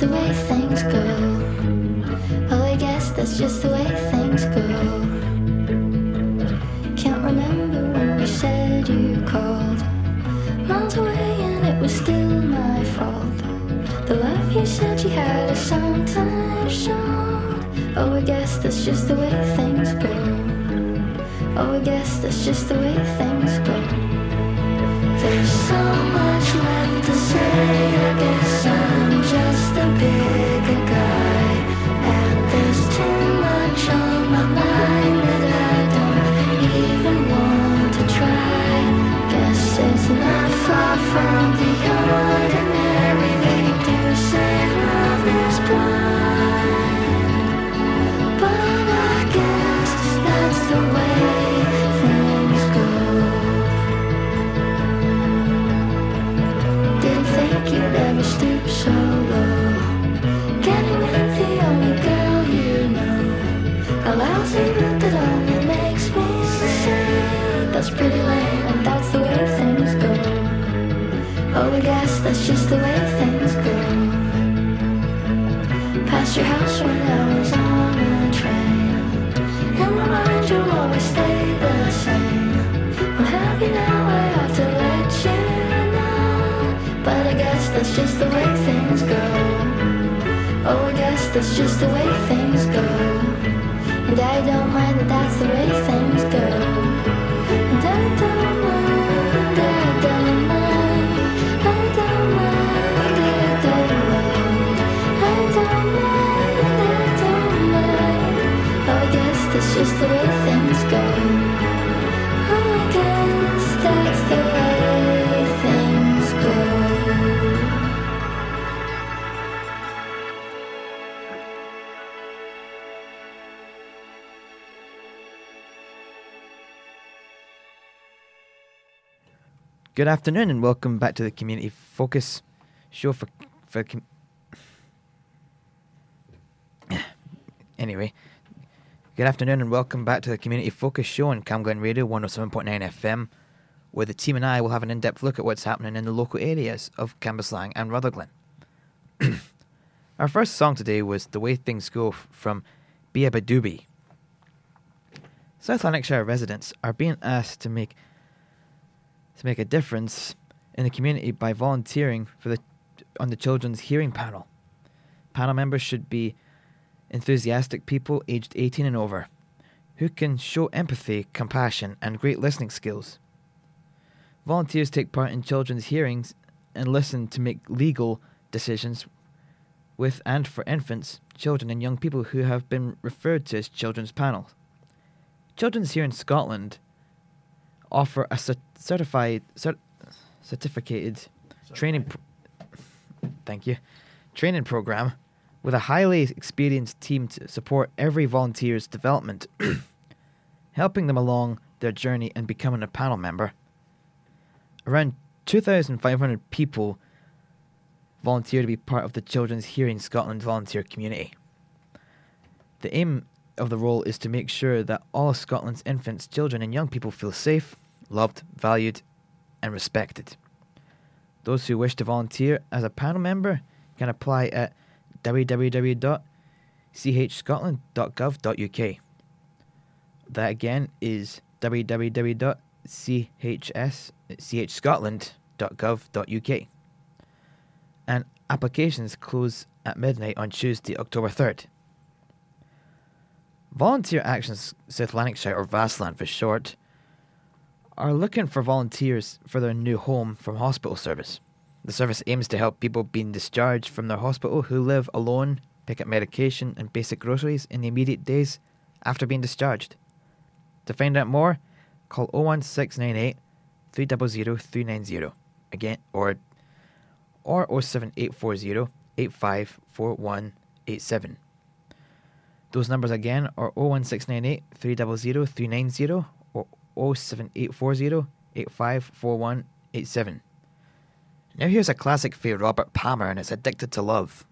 the way things go. Oh, I guess that's just the way things go. Can't remember when you said you called. Miles away and it was still my fault. The love you said you had is sometimes shown. Oh, I guess that's just the way things go. Oh, I guess that's just the way things go. There's so Good afternoon and welcome back to the Community Focus show for for com- Anyway, good afternoon and welcome back to the Community Focus show on Camglen Radio 107.9 FM where the team and I will have an in-depth look at what's happening in the local areas of Cambuslang and Rutherglen. Our first song today was The Way Things Go from Bia Badubi. South Lanarkshire residents are being asked to make to make a difference in the community by volunteering for the on the children's hearing panel. Panel members should be enthusiastic people aged 18 and over who can show empathy, compassion, and great listening skills. Volunteers take part in children's hearings and listen to make legal decisions with and for infants, children, and young people who have been referred to as children's panels. Children's Hearing Scotland offer a cer- certified cer- certificated training thank you training program with a highly experienced team to support every volunteer's development helping them along their journey and becoming a panel member. Around 2500 people volunteer to be part of the children's hearing scotland volunteer community. The aim of the role is to make sure that all Scotland's infants, children, and young people feel safe, loved, valued, and respected. Those who wish to volunteer as a panel member can apply at www.chscotland.gov.uk. That again is www.chscotland.gov.uk. And applications close at midnight on Tuesday, October 3rd. Volunteer Actions South Lanarkshire, or VASLAN for short, are looking for volunteers for their new home from hospital service. The service aims to help people being discharged from their hospital who live alone pick up medication and basic groceries in the immediate days after being discharged. To find out more, call 01698 300 390 again or or 07840 854187. Those numbers again are 01698 300 390 or 07840 854187. Now here's a classic for Robert Palmer and it's Addicted to Love.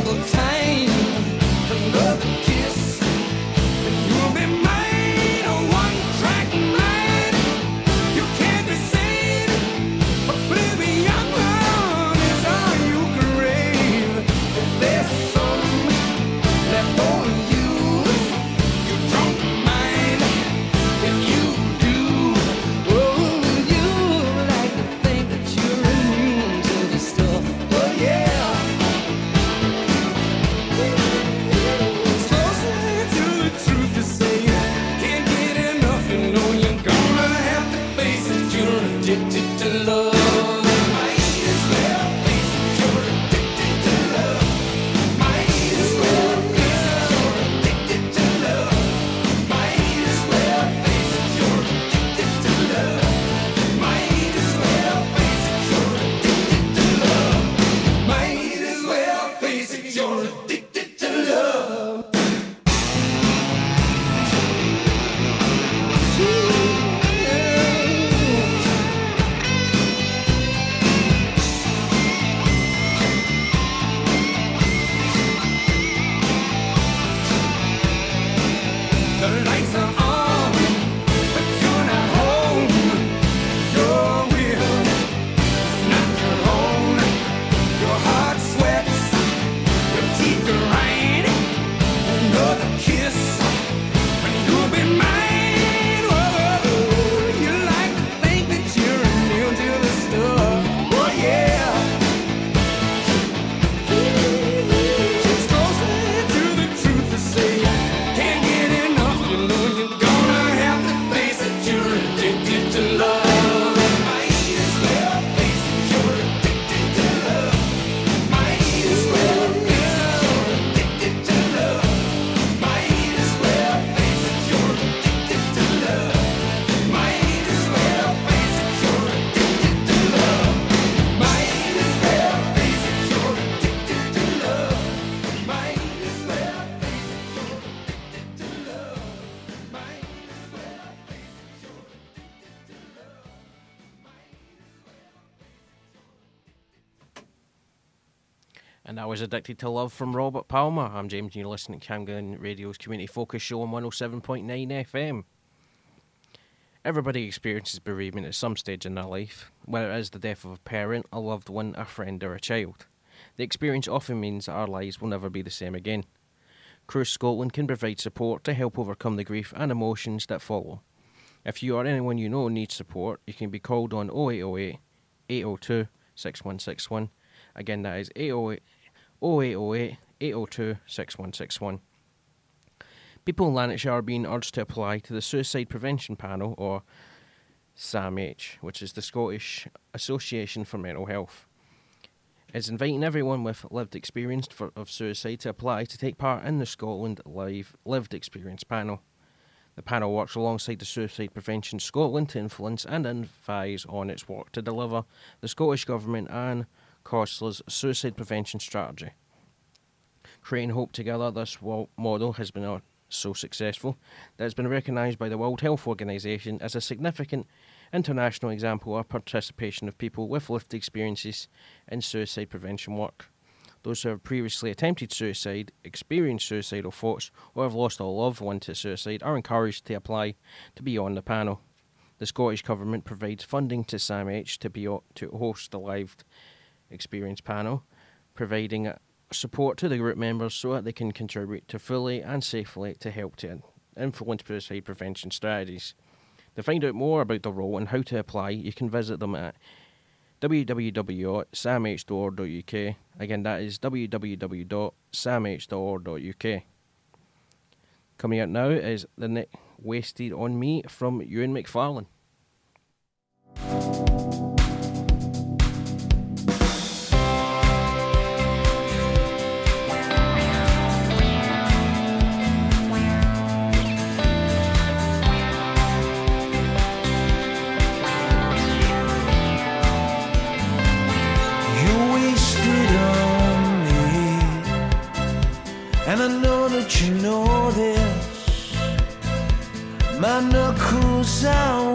Was Addicted to Love from Robert Palmer. I'm James, and you're listening to Camglen Radio's Community Focus Show on 107.9 FM. Everybody experiences bereavement at some stage in their life, whether it is the death of a parent, a loved one, a friend, or a child. The experience often means that our lives will never be the same again. Cruse Scotland can provide support to help overcome the grief and emotions that follow. If you or anyone you know needs support, you can be called on 0808 802 6161. Again, that is 808 0808 802 6161. People in Lanarkshire are being urged to apply to the Suicide Prevention Panel, or SAMH, which is the Scottish Association for Mental Health. It's inviting everyone with lived experience for, of suicide to apply to take part in the Scotland Live Lived Experience panel. The panel works alongside the Suicide Prevention Scotland to influence and advise on its work to deliver the Scottish Government and COSLA's suicide prevention strategy. Creating Hope Together, this model has been uh, so successful that it's been recognised by the World Health Organization as a significant international example of participation of people with lived experiences in suicide prevention work. Those who have previously attempted suicide, experienced suicidal thoughts, or have lost a loved one to suicide are encouraged to apply to be on the panel. The Scottish Government provides funding to SAMH to, be, to host the live experience panel, providing support to the group members so that they can contribute to fully and safely to help to influence suicide prevention strategies. To find out more about the role and how to apply, you can visit them at www.samh.org.uk. Again, that is www.samh.org.uk. Coming out now is The Nick Wasted on Me from Ewan McFarlane. Knuckles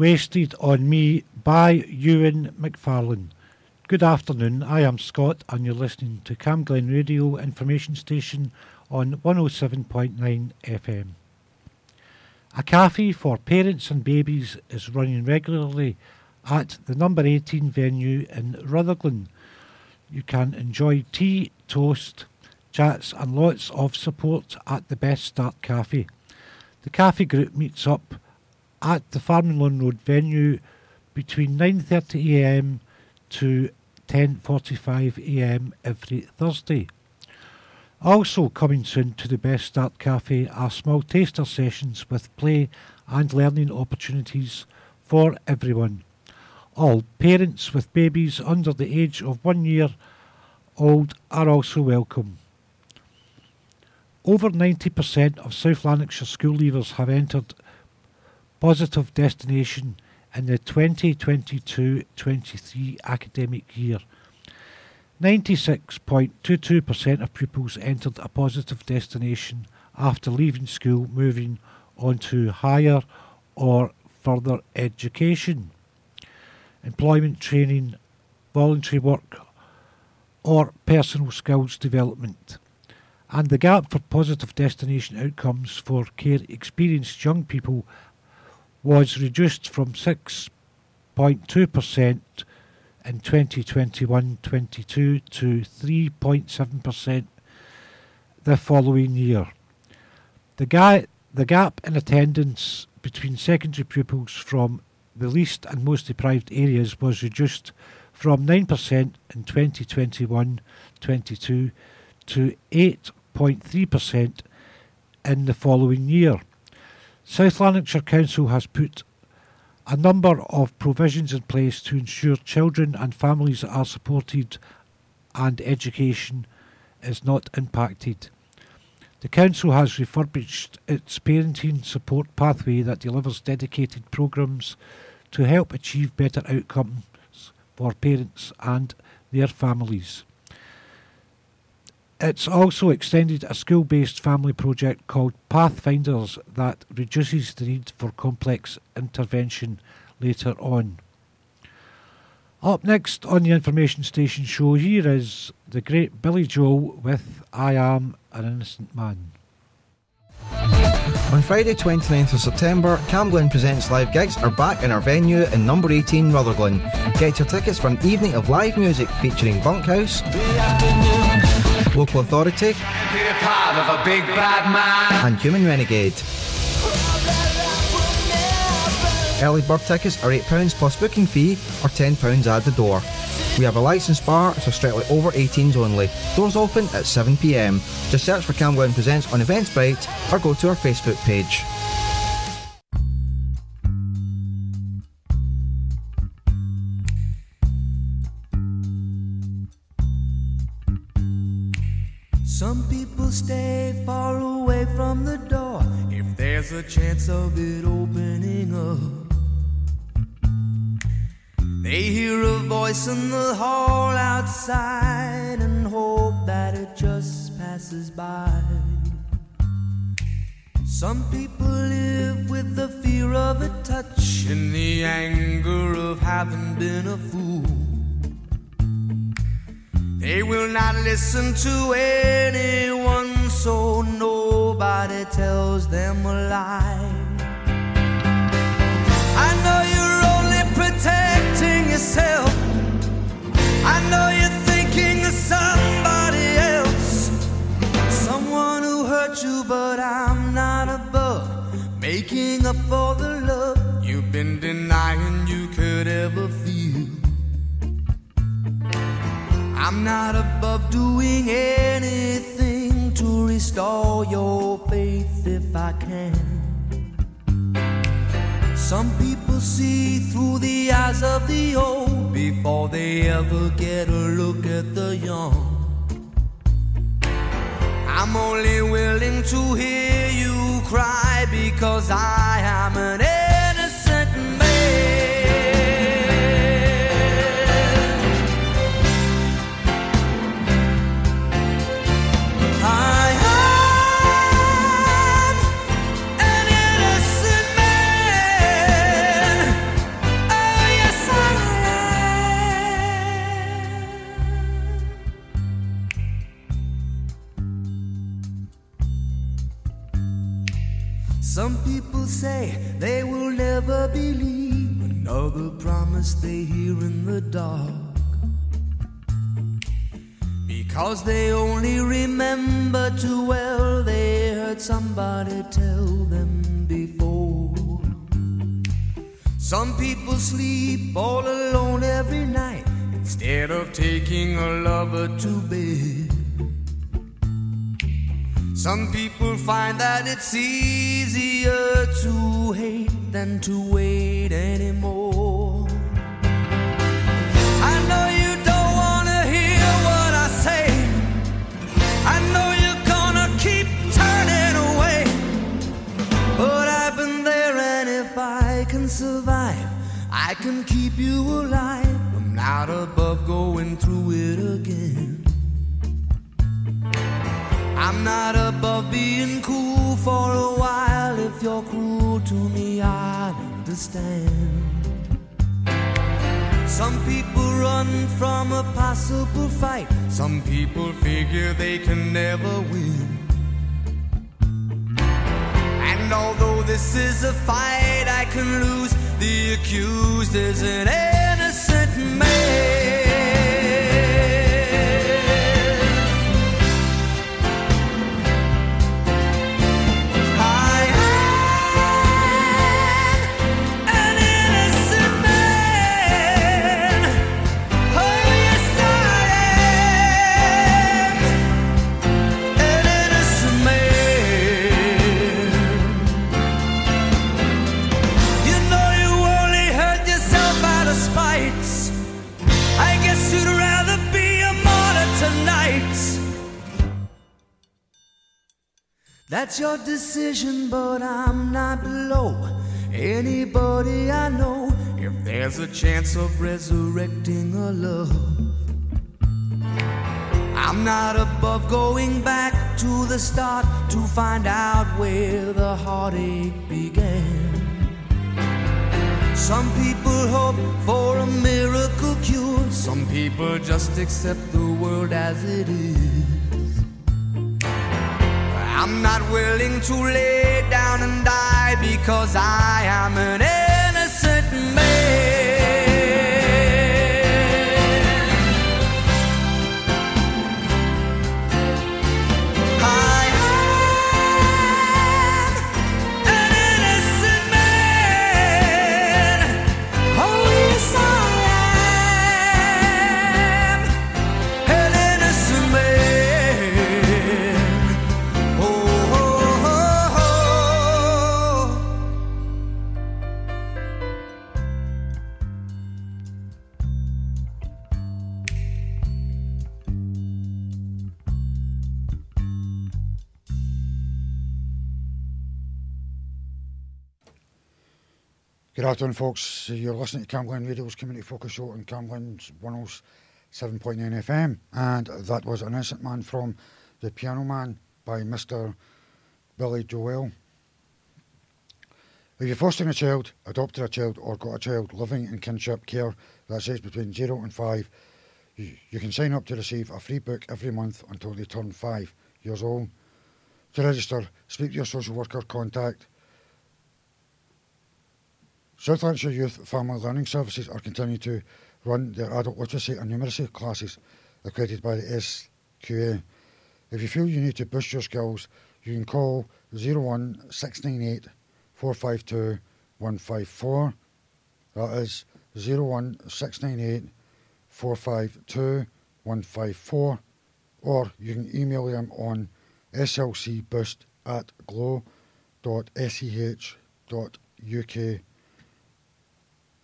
Wasted on Me by Ewan McFarlane. Good afternoon, I am Scott and you're listening to Camglen Radio Information Station on 107.9 FM. A cafe for parents and babies is running regularly at the number 18 venue in Rutherglen. You can enjoy tea, toast, chats and lots of support at the Best Start Cafe. The cafe group meets up at the Farmeloan Road venue between 9.30am to 10.45am every Thursday. Also coming soon to the Best Start Cafe are small taster sessions with play and learning opportunities for everyone. All parents with babies under the age of one year old are also welcome. Over 90% of South Lanarkshire school leavers have entered positive destination in the 2022-23 academic year. 96.22% of pupils entered a positive destination after leaving school moving on to higher or further education, employment training, voluntary work or personal skills development. And the gap for positive destination outcomes for care experienced young people was reduced from 6.2% in 2021-22 to 3.7% the following year. The, ga- the gap in attendance between secondary pupils from the least and most deprived areas was reduced from 9% in 2021-22 to 8.3% in the following year. South Lanarkshire Council has put a number of provisions in place to ensure children and families are supported and education is not impacted. The Council has refurbished its parenting support pathway that delivers dedicated programmes to help achieve better outcomes for parents and their families. It's also extended a school based family project called Pathfinders that reduces the need for complex intervention later on. Up next on the Information Station show, here is the great Billy Joel with I Am an Innocent Man. On Friday, 29th of September, Camglen Presents Live Gigs are back in our venue in number 18 Rutherglen. Get your tickets for an evening of live music featuring Bunkhouse, Local Authority, and Human Renegade. Early bird tickets are £8 plus booking fee or £10 at the door. We have a licensed bar, so strictly over 18s only. Doors open at 7pm. Just search for Camglen Presents on Eventbrite or go to our Facebook page. People stay far away from the door if there's a chance of it opening up. They hear a voice in the hall outside and hope that it just passes by. Some people live with the fear of a touch and the anger of having been a fool. They will not listen to anyone, so nobody tells them a lie. I know you're only protecting yourself. I know you're thinking of somebody else, someone who hurt you, but I'm not above making up for the love you've been denying you could ever feel. I'm not above doing anything to restore your faith if I can. Some people see through the eyes of the old before they ever get a look at the young. I'm only willing to hear you cry because I am an say they will never believe another promise they hear in the dark. Because they only remember too well they heard somebody tell them before. Some people sleep all alone every night instead of taking a lover to bed. Some people find that it's easier than to wait anymore. I know you don't wanna hear what I say. I know you're gonna keep turning away. But I've been there, and if I can survive, I can keep you alive. I'm not above going through it again. I'm not above being cool for a while. If you're cruel to me, I understand. Some people run from a possible fight. Some people figure they can never win. And although this is a fight I can lose, the accused is an innocent man. That's your decision, but I'm not below anybody I know. If there's a chance of resurrecting a love, I'm not above going back to the start to find out where the heartache began. Some people hope for a miracle cure, some people just accept the world as it is. I'm not willing to lay down and die because I am an innocent man. Afternoon, folks. You're listening to Camglen Radio's Community Focus Show on Camglen's 107.9 FM, and that was An Innocent Man from The Piano Man by Mr. Billy Joel. If you're fostering a child, adopted a child, or got a child living in kinship care that's aged between 0 and 5, you, you can sign up to receive a free book every month until they turn 5 years old. To register, speak to your social worker contact South Lanarkshire Youth Family Learning Services are continuing to run their adult literacy and numeracy classes accredited by the SQA. If you feel you need to boost your skills, you can call 01698 452 154. That is 01698 452 154 or you can email them on slcboost at glow.sch.uk.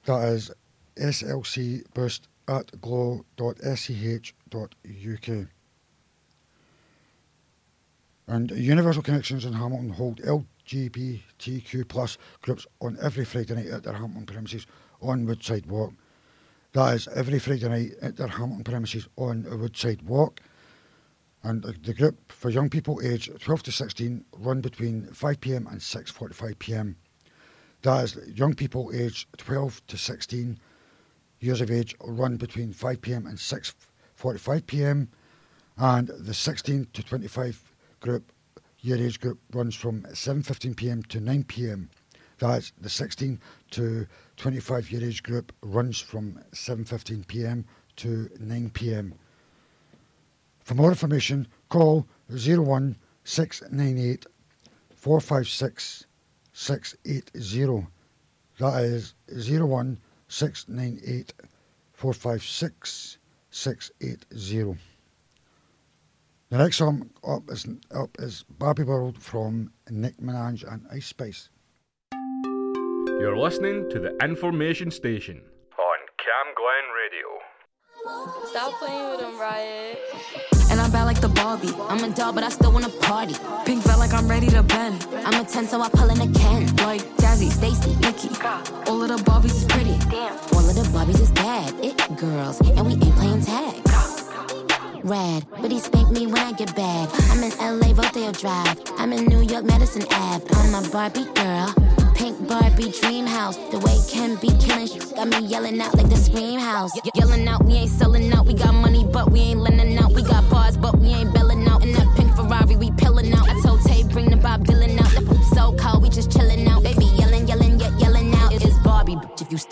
That is slcboost at glow.sch.uk. And Universal Connections in Hamilton hold LGBTQ plus groups on every Friday night at their Hamilton premises on Woodside Walk. That is every Friday night at their Hamilton premises on Woodside Walk. And the, group for young people aged 12 to 16 run between 5pm and 6.45pm. That is young people aged 12 to 16 years of age run between 5pm and 6.45pm. And the 16 to 25 group year age group runs from 7.15pm to 9pm. That's the 16 to 25 year age group runs from 7.15pm to 9pm. For more information, call 01698 456 680. That is 01698 456 680. The next song up is, up is Barbie World from Nicki Minaj and Ice Spice. You're listening to the Information Station on Camglen Radio. Stop playing with him, Riot. Like the Barbie. I'm a doll, but I still wanna party. Pink felt like I'm ready to bend. I'm a 10, so I pull in a Ken. Like Jazzy, Stacy, Nikki. All of the Barbies is pretty. Damn. All of the Barbies is bad. It girls, and we ain't playing tag. Rad, but he spank me when I get bad. I'm in LA, Rodeo Drive. I'm in New York, Madison Ave. I'm a Barbie girl. Pink Barbie dream house. The way Ken be killing got me yelling out like the scream house. Ye- yelling out, we ain't selling out. We got money, but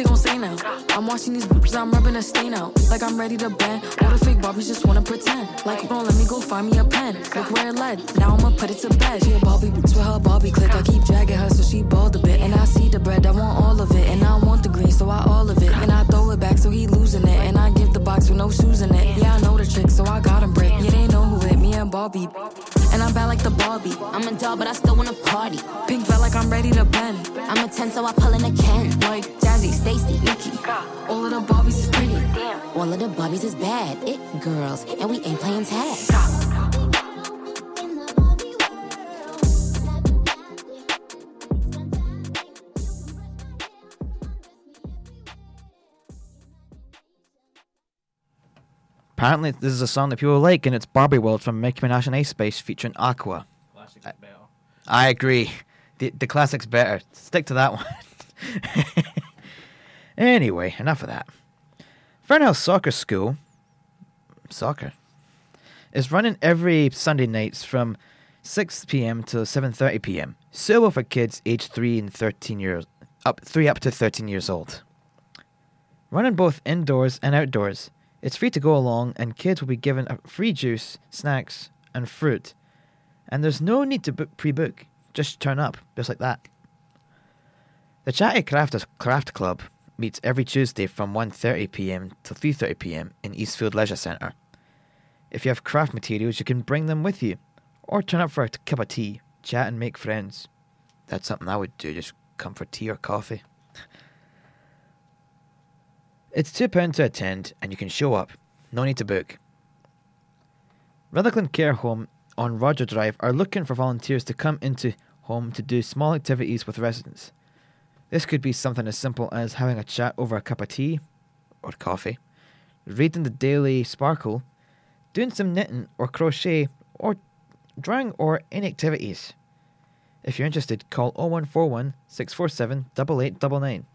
they gon' say now. I'm watching these bitches, I'm rubbing a stain out. Like I'm ready to bend. All the fake Barbies just wanna pretend. Like, bro, let me go find me a pen. Look where it led. Now I'ma put it to bed. She a Barbie bitch with her Barbie click. I keep dragging her so she bald a bit. And I see the bread, I want all of it. And I want the green, so I all of it. And I throw it back so he losing it. And I give the box with no shoes in it. Yeah, I know the trick, so I got him brick. Yeah, they know who it, and Barbie. And I'm bad like the Barbie. I'm a doll, but I still wanna party. Pink felt like I'm ready to bend. I'm a 10, so I pull in a Ken. Like Jazzy, Stacy, Nikki. All of the Barbies is pretty. All of the Barbies is bad. It girls, and we ain't playing tag. Apparently, this is a song that people like, and it's Barbie World from Nicki Minaj and Ice Spice featuring Aqua. Classic's I- better. I agree. The, the classic's better. Stick to that one. anyway, enough of that. Fernhouse Soccer School, soccer, is running every Sunday nights from 6 p.m. to 7:30 p.m. Suitable for kids aged 3 and 13 years up 3 up to 13 years old. Running both indoors and outdoors. It's free to go along and kids will be given free juice, snacks, and fruit. And there's no need to book pre-book. Just turn up, just like that. The Chatty Craft Craft Club meets every Tuesday from 1:30 p.m. to 3:30 p.m. in Eastfield Leisure Centre. If you have craft materials, you can bring them with you, or turn up for a cup of tea, chat and make friends. That's something I would do. Just come for tea or coffee. It's two pounds to attend, and you can show up. No need to book. Rutherglen Care Home on Roger Drive are looking for volunteers to come into home to do small activities with residents. This could be something as simple as having a chat over a cup of tea or coffee, reading the Daily Sparkle, doing some knitting or crochet, or drawing or any activities. If you're interested, call 0141 647 8899.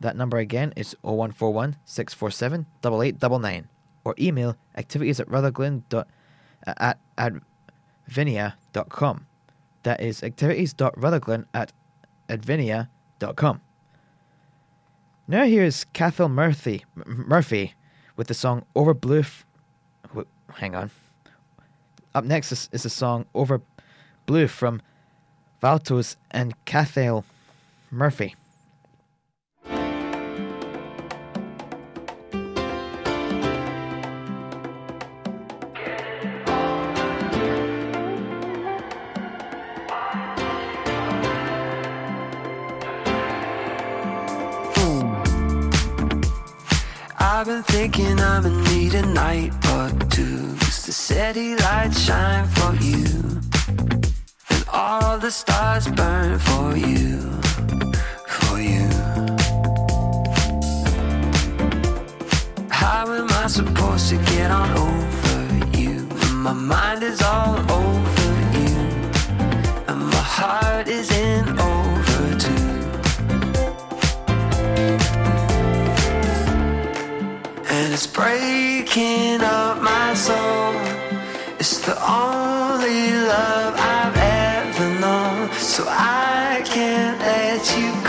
That number again is 0141 647 8899 or email activities at rutherglen dot, uh, at, advinia.com. That is activities.rutherglen at advinia.com. Now here's Cathal Murphy, Murphy with the song Over Blue. F- hang on. Up next is, is the song Over Blue from Valtos and Cathal Murphy. City lights shine for you. And all the stars burn for you. For you. How am I supposed to get on over you? My mind is all over you. And my heart is in overdue. And it's breaking up my soul. It's the only love I've ever known. So I can't let you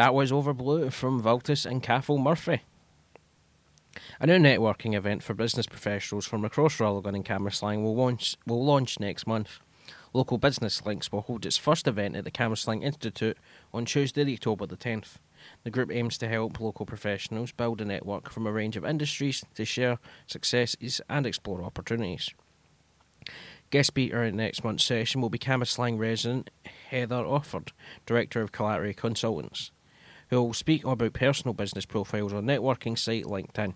that was Over Blue from Vultus and Cathal Murphy. A new networking event for business professionals from across Rutherglen and Cambuslang will launch, will launch next month. Local Business Links will hold its first event at the Cambuslang Institute on Tuesday, October the 10th. The group aims to help local professionals build a network from a range of industries to share successes and explore opportunities. Guest speaker at next month's session will be Cambuslang resident Heather Offord, Director of Collatery Consultants, who will speak about personal business profiles on networking site LinkedIn.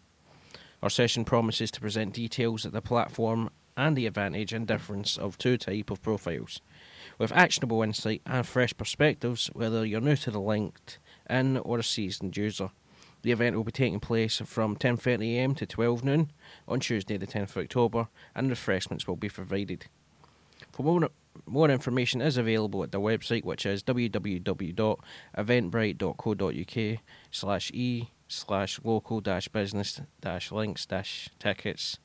Our session promises to present details of the platform and the advantage and difference of two type of profiles, with actionable insight and fresh perspectives whether you're new to the LinkedIn or a seasoned user. The event will be taking place from 10.30am to 12 noon on Tuesday the 10th of October and refreshments will be provided. For more, more information is available at the website, which is www.eventbrite.co.uk slash e slash local dash business dash links dash tickets.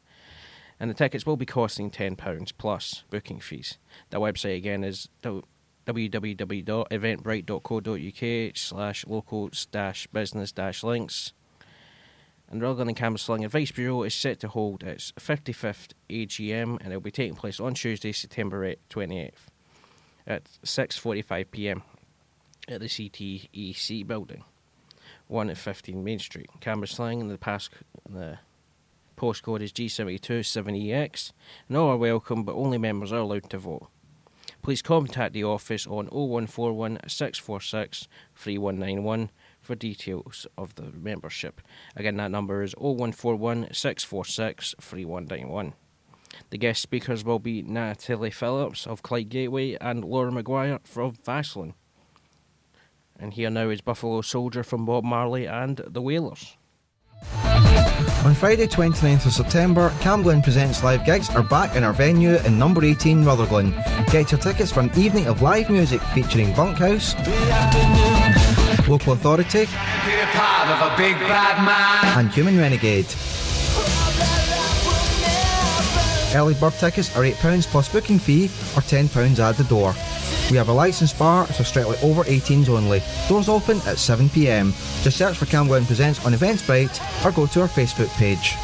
And the tickets will be costing £10 plus booking fees. The website again is www.eventbrite.co.uk slash local dash business dash links. And Rutherglen and Cambuslang Advice Bureau is set to hold its 55th AGM and it will be taking place on Tuesday, September 28th at 6.45pm at the CTEC building, 1 at 15 Main Street, Cambuslang, and the, pass, the postcode is G727EX, and all are welcome, but only members are allowed to vote. Please contact the office on 0141 646 3191 for details of the membership. Again, that number is 0141 646 3191. The guest speakers will be Natalie Phillips of Clyde Gateway and Laura McGuire from Vaseline. And here now is Buffalo Soldier from Bob Marley and the Wailers. On Friday, 29th of September, Camglen Presents live gigs are back in our venue in number 18 Rutherglen. Get your tickets for an evening of live music featuring Bunkhouse, Local Authority, and Human Renegade. Early bird tickets are £8 plus booking fee or £10 at the door. We have a licensed bar, so strictly over 18s only. Doors open at 7pm. Just search for Cam Camglen Presents on Eventbrite or go to our Facebook page.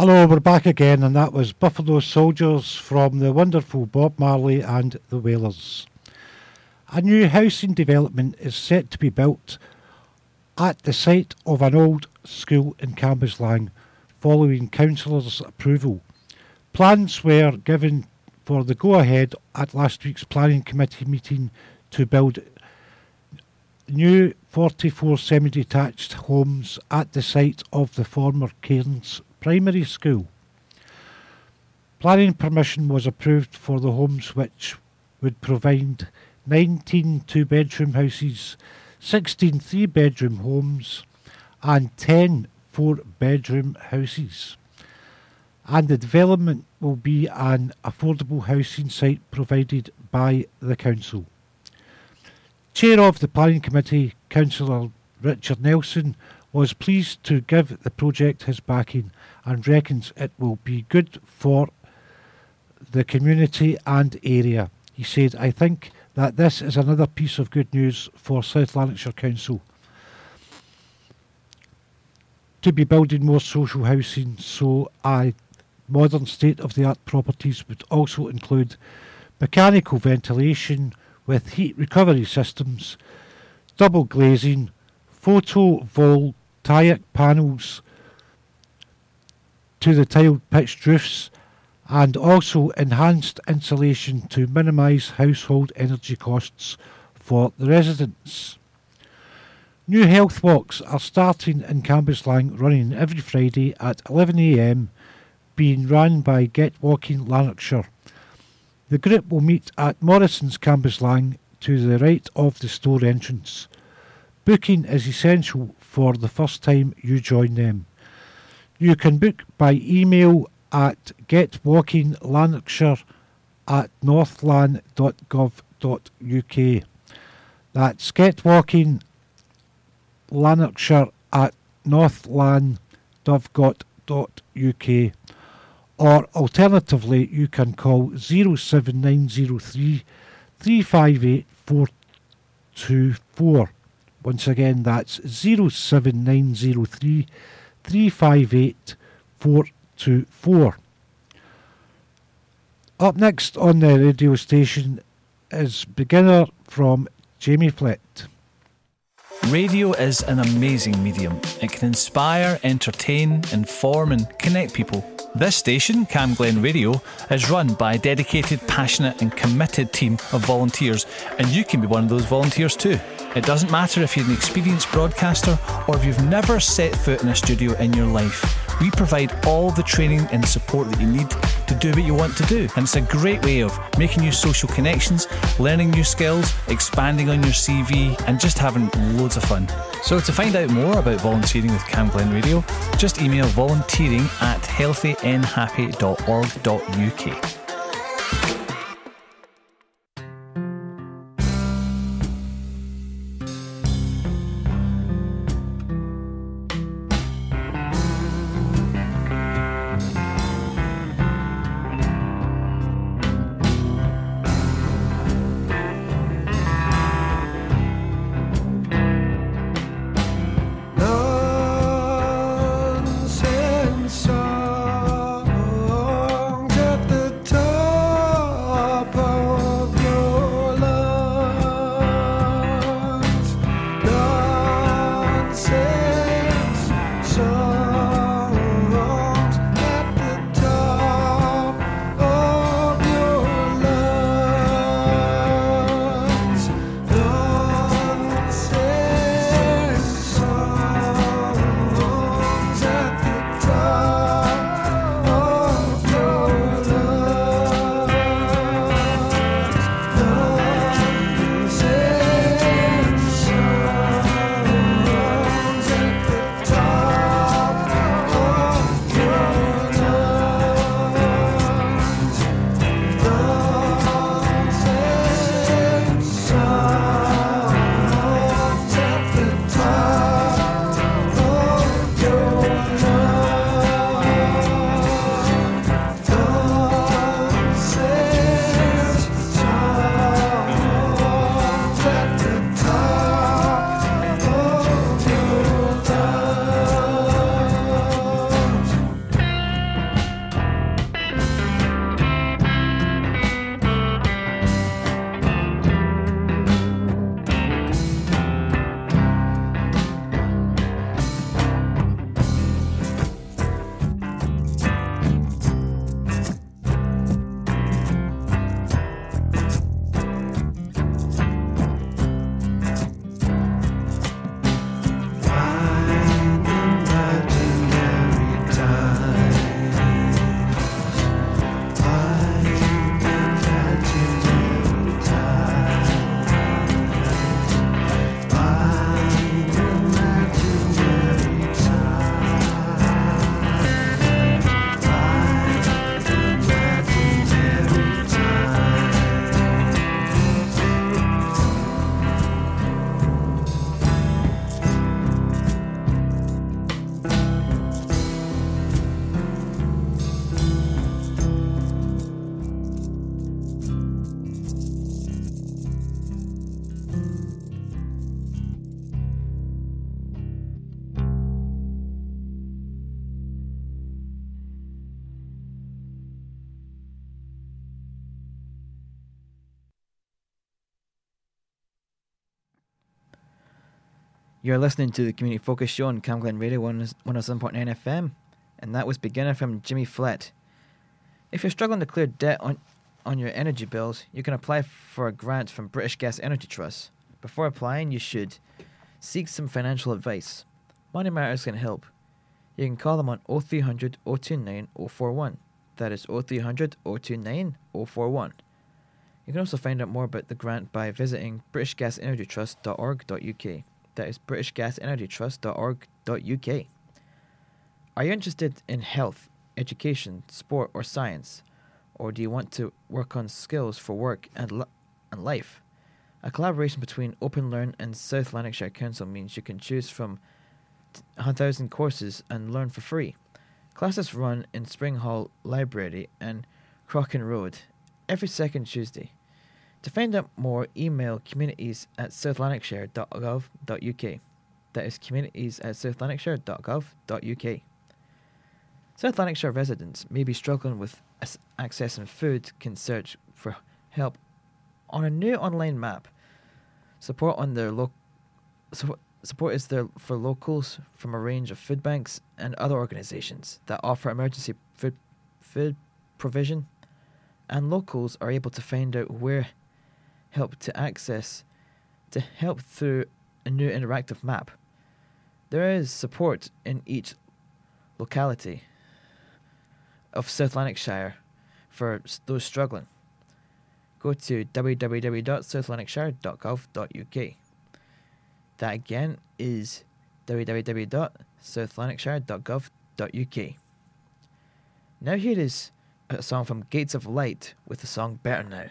Hello, we're back again, and that was Buffalo Soldiers from the wonderful Bob Marley and the Wailers. A new housing development is set to be built at the site of an old school in Cambuslang following councillors' approval. Plans were given for the go ahead at last week's planning committee meeting to build new 44 semi detached homes at the site of the former Cairns Primary School. Planning permission was approved for the homes which would provide 19 two bedroom houses, 16 three bedroom homes, and 10 four bedroom houses. And the development will be an affordable housing site provided by the council. Chair of the Planning Committee, Councillor Richard Nelson, was pleased to give the project his backing and reckons it will be good for the community and area. He said, I think that this is another piece of good news for South Lanarkshire Council to be building more social housing, so I modern state of the art properties would also include mechanical ventilation with heat recovery systems, double glazing, photovoltaic panels to the tiled pitched roofs, and also enhanced insulation to minimise household energy costs for the residents. New health walks are starting in Cambuslang, running every Friday at 11am, being run by Get Walking Lanarkshire. The group will meet at Morrison's Cambuslang to the right of the store entrance. Booking is essential for the first time you join them. You can book by email at getwalkinglanarkshire at northlan.gov.uk. That's getwalking Lanarkshire at northlan.gov.uk or alternatively you can call 07903 358 424. Once again that's 07903 358 424. Up next on the radio station is Beginner from Jamie Flett. Radio is an amazing medium. It can inspire, entertain, inform, and connect people. This station, Camglen Radio, is run by a dedicated, passionate, and committed team of volunteers, and you can be one of those volunteers too. It doesn't matter if you're an experienced broadcaster or if you've never set foot in a studio in your life. We provide all the training and support that you need to do what you want to do. And it's a great way of making new social connections, learning new skills, expanding on your CV, and just having loads of fun. So to find out more about volunteering with Camglen Radio, just email volunteering at healthynhappy.org.uk. listening to the Community Focus Show on Camglen Radio 107.9 FM, and that was Beginner from Jimmy Flett. If you're struggling to clear debt on, on your energy bills, you can apply for a grant from British Gas Energy Trust. Before applying, you should seek some financial advice. Money Matters can help. You can call them on 0300 029 041. That is 0300 029 041. You can also find out more about the grant by visiting britishgasenergytrust.org.uk. That is britishgasenergytrust.org.uk. Are you interested in health, education, sport, or science? Or do you want to work on skills for work and, and life? A collaboration between Open Learn and South Lanarkshire Council means you can choose from 1,000 courses and learn for free. Classes run in Springhall Library and Crockin Road every second Tuesday. To find out more, email communities at southlanarkshire.gov.uk. That is communities at southlanarkshire.gov.uk. South Lanarkshire residents may be struggling with as- accessing food can search for help on a new online map. Support on their lo- so- support is there for locals from a range of food banks and other organisations that offer emergency food food provision, and locals are able to find out where help to access to help through a new interactive map. There is support in each locality of South Lanarkshire for those struggling. Go to www.southlanarkshire.gov.uk. That again is www.southlanarkshire.gov.uk. Now here is a song from Gates of Light with the song Better Now.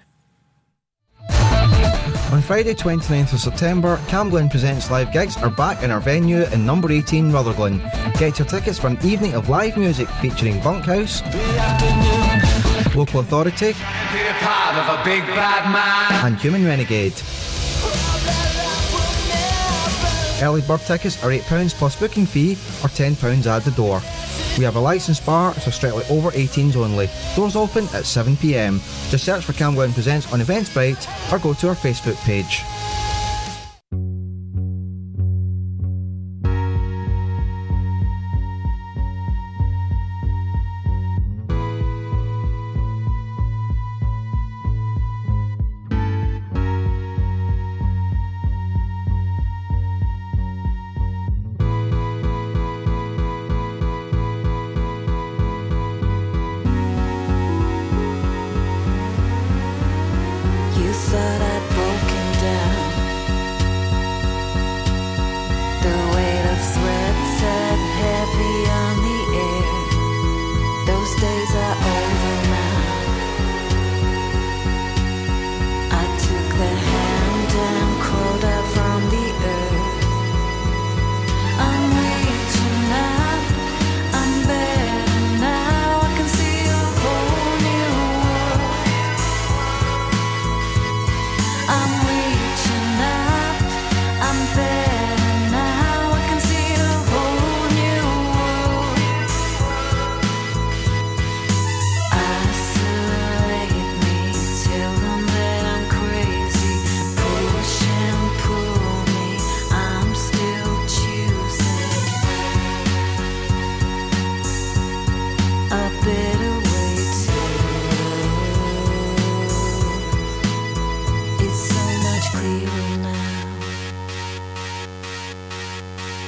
On Friday, 29th of September, Camglen Presents Live gigs are back in our venue in number 18 Rutherglen. Get your tickets for an evening of live music featuring Bunkhouse, Local Authority, and Human Renegade. Early bird tickets are £8 plus booking fee or £10 at the door. We have a licensed bar, so strictly over 18s only. Doors open at 7pm. Just search for Camglen Presents on Eventbrite or go to our Facebook page.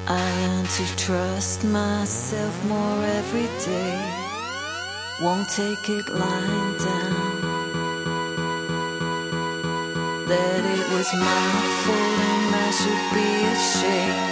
I learn to trust myself more every day. Won't take it lying down. That it was my fault and I should be ashamed.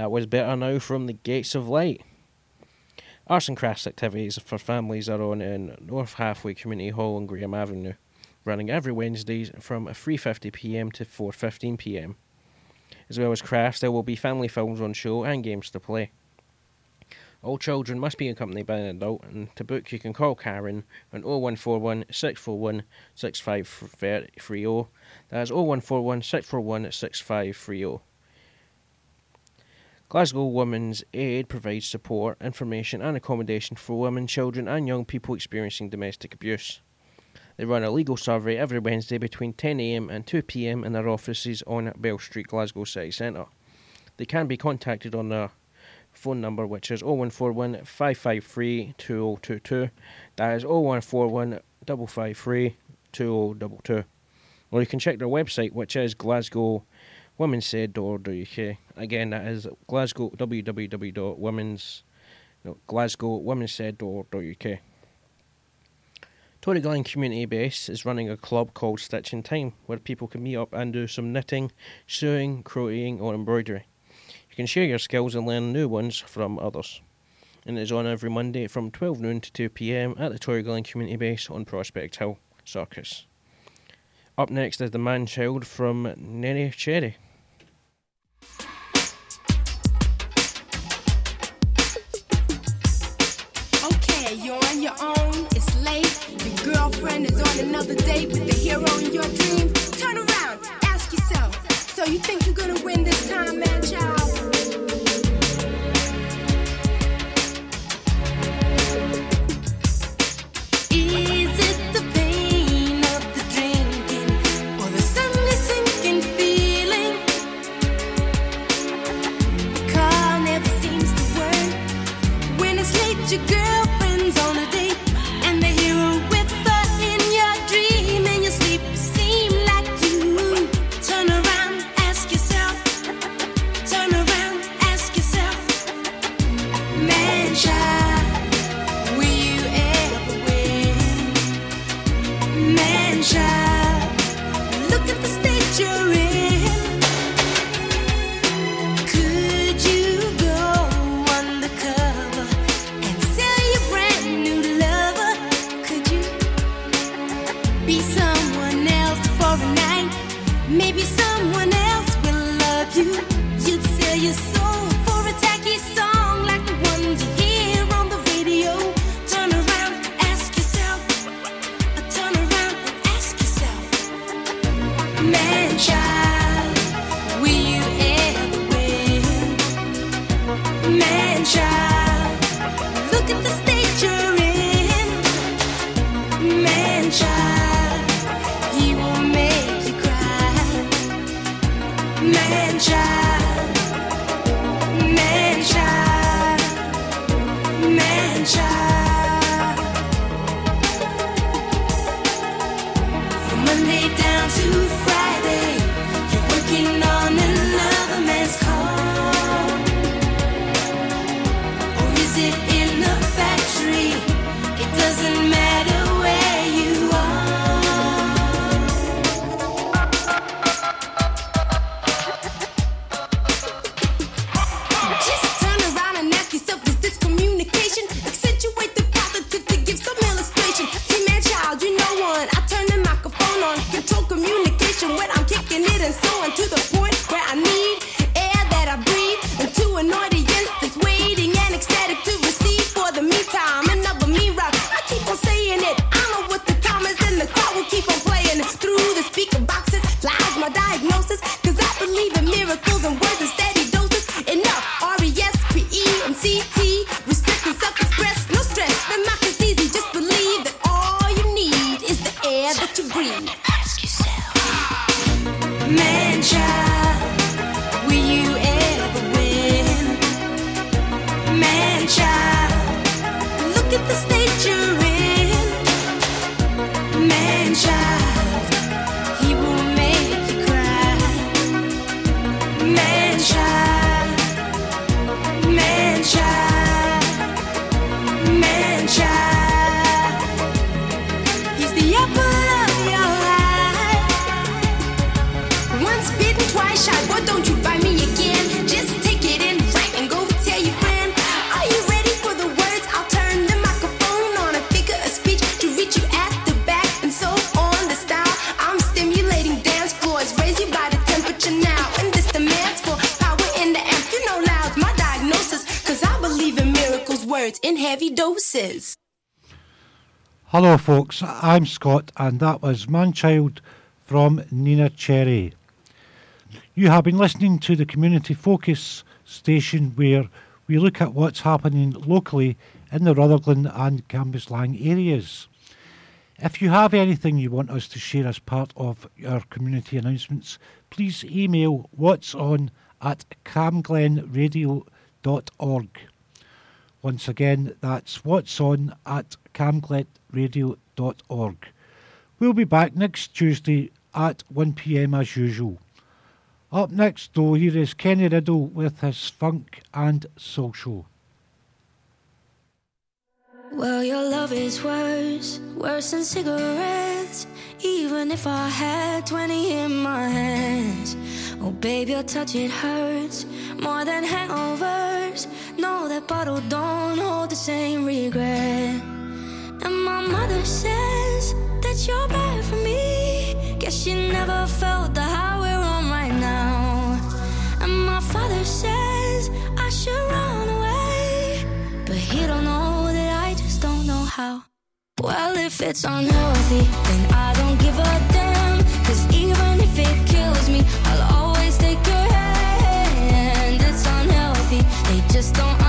That was Better Now from the Gates of Light. Arts and crafts activities for families are on in North Halfway Community Hall on Graham Avenue, running every Wednesdays from 3.50pm to 4.15pm. As well as crafts, there will be family films on show and games to play. All children must be accompanied by an adult, and to book you can call Karen on 0141 641 6530. That is 0141 641 6530. Glasgow Women's Aid provides support, information, and accommodation for women, children, and young people experiencing domestic abuse. They run a legal survey every Wednesday between 10am and 2pm in their offices on Bell Street, Glasgow City Centre. They can be contacted on their phone number, which is 0141 553 2022. That is 0141 553 2022. Or you can check their website, which is Glasgow womensaid.org.uk. Again, that is Glasgow www.womens no, Glasgow womensaid.org.uk. Toryglen Community Base is running a club called Stitch in Time, where people can meet up and do some knitting, sewing, crocheting, or embroidery. You can share your skills and learn new ones from others. And it is on every Monday from 12 noon to 2 pm at the Toryglen Community Base on Prospect Hill, Circus. Up next is the man child from Neneh Cherry. Another day with the hero in your dream. Turn around, ask yourself. So you think you're gonna win this time, man, child? I'm Scott, and that was Manchild from Nina Cherry. You have been listening to the Community Focus station where we look at what's happening locally in the Rutherglen and Cambuslang areas. If you have anything you want us to share as part of our community announcements, please email what's on at camglenradio.org. Once again, that's what's on at camglenradio.org. We'll be back next Tuesday at 1pm as usual. Up next, though, here is Kenny Riddle with his funk and soul show. Well, your love is worse, worse than cigarettes. Even if I had 20 in my hands. Oh, babe, your touch, it hurts more than hangovers. No, that bottle don't hold the same regret. And my mother says that you're bad for me. Guess she never felt the high we're on right now. And my father says I should run away. But he don't know that I just don't know how. Well, if it's unhealthy, then I don't give a damn. Cause even if it kills me, I'll always take your hand. It's unhealthy, they just don't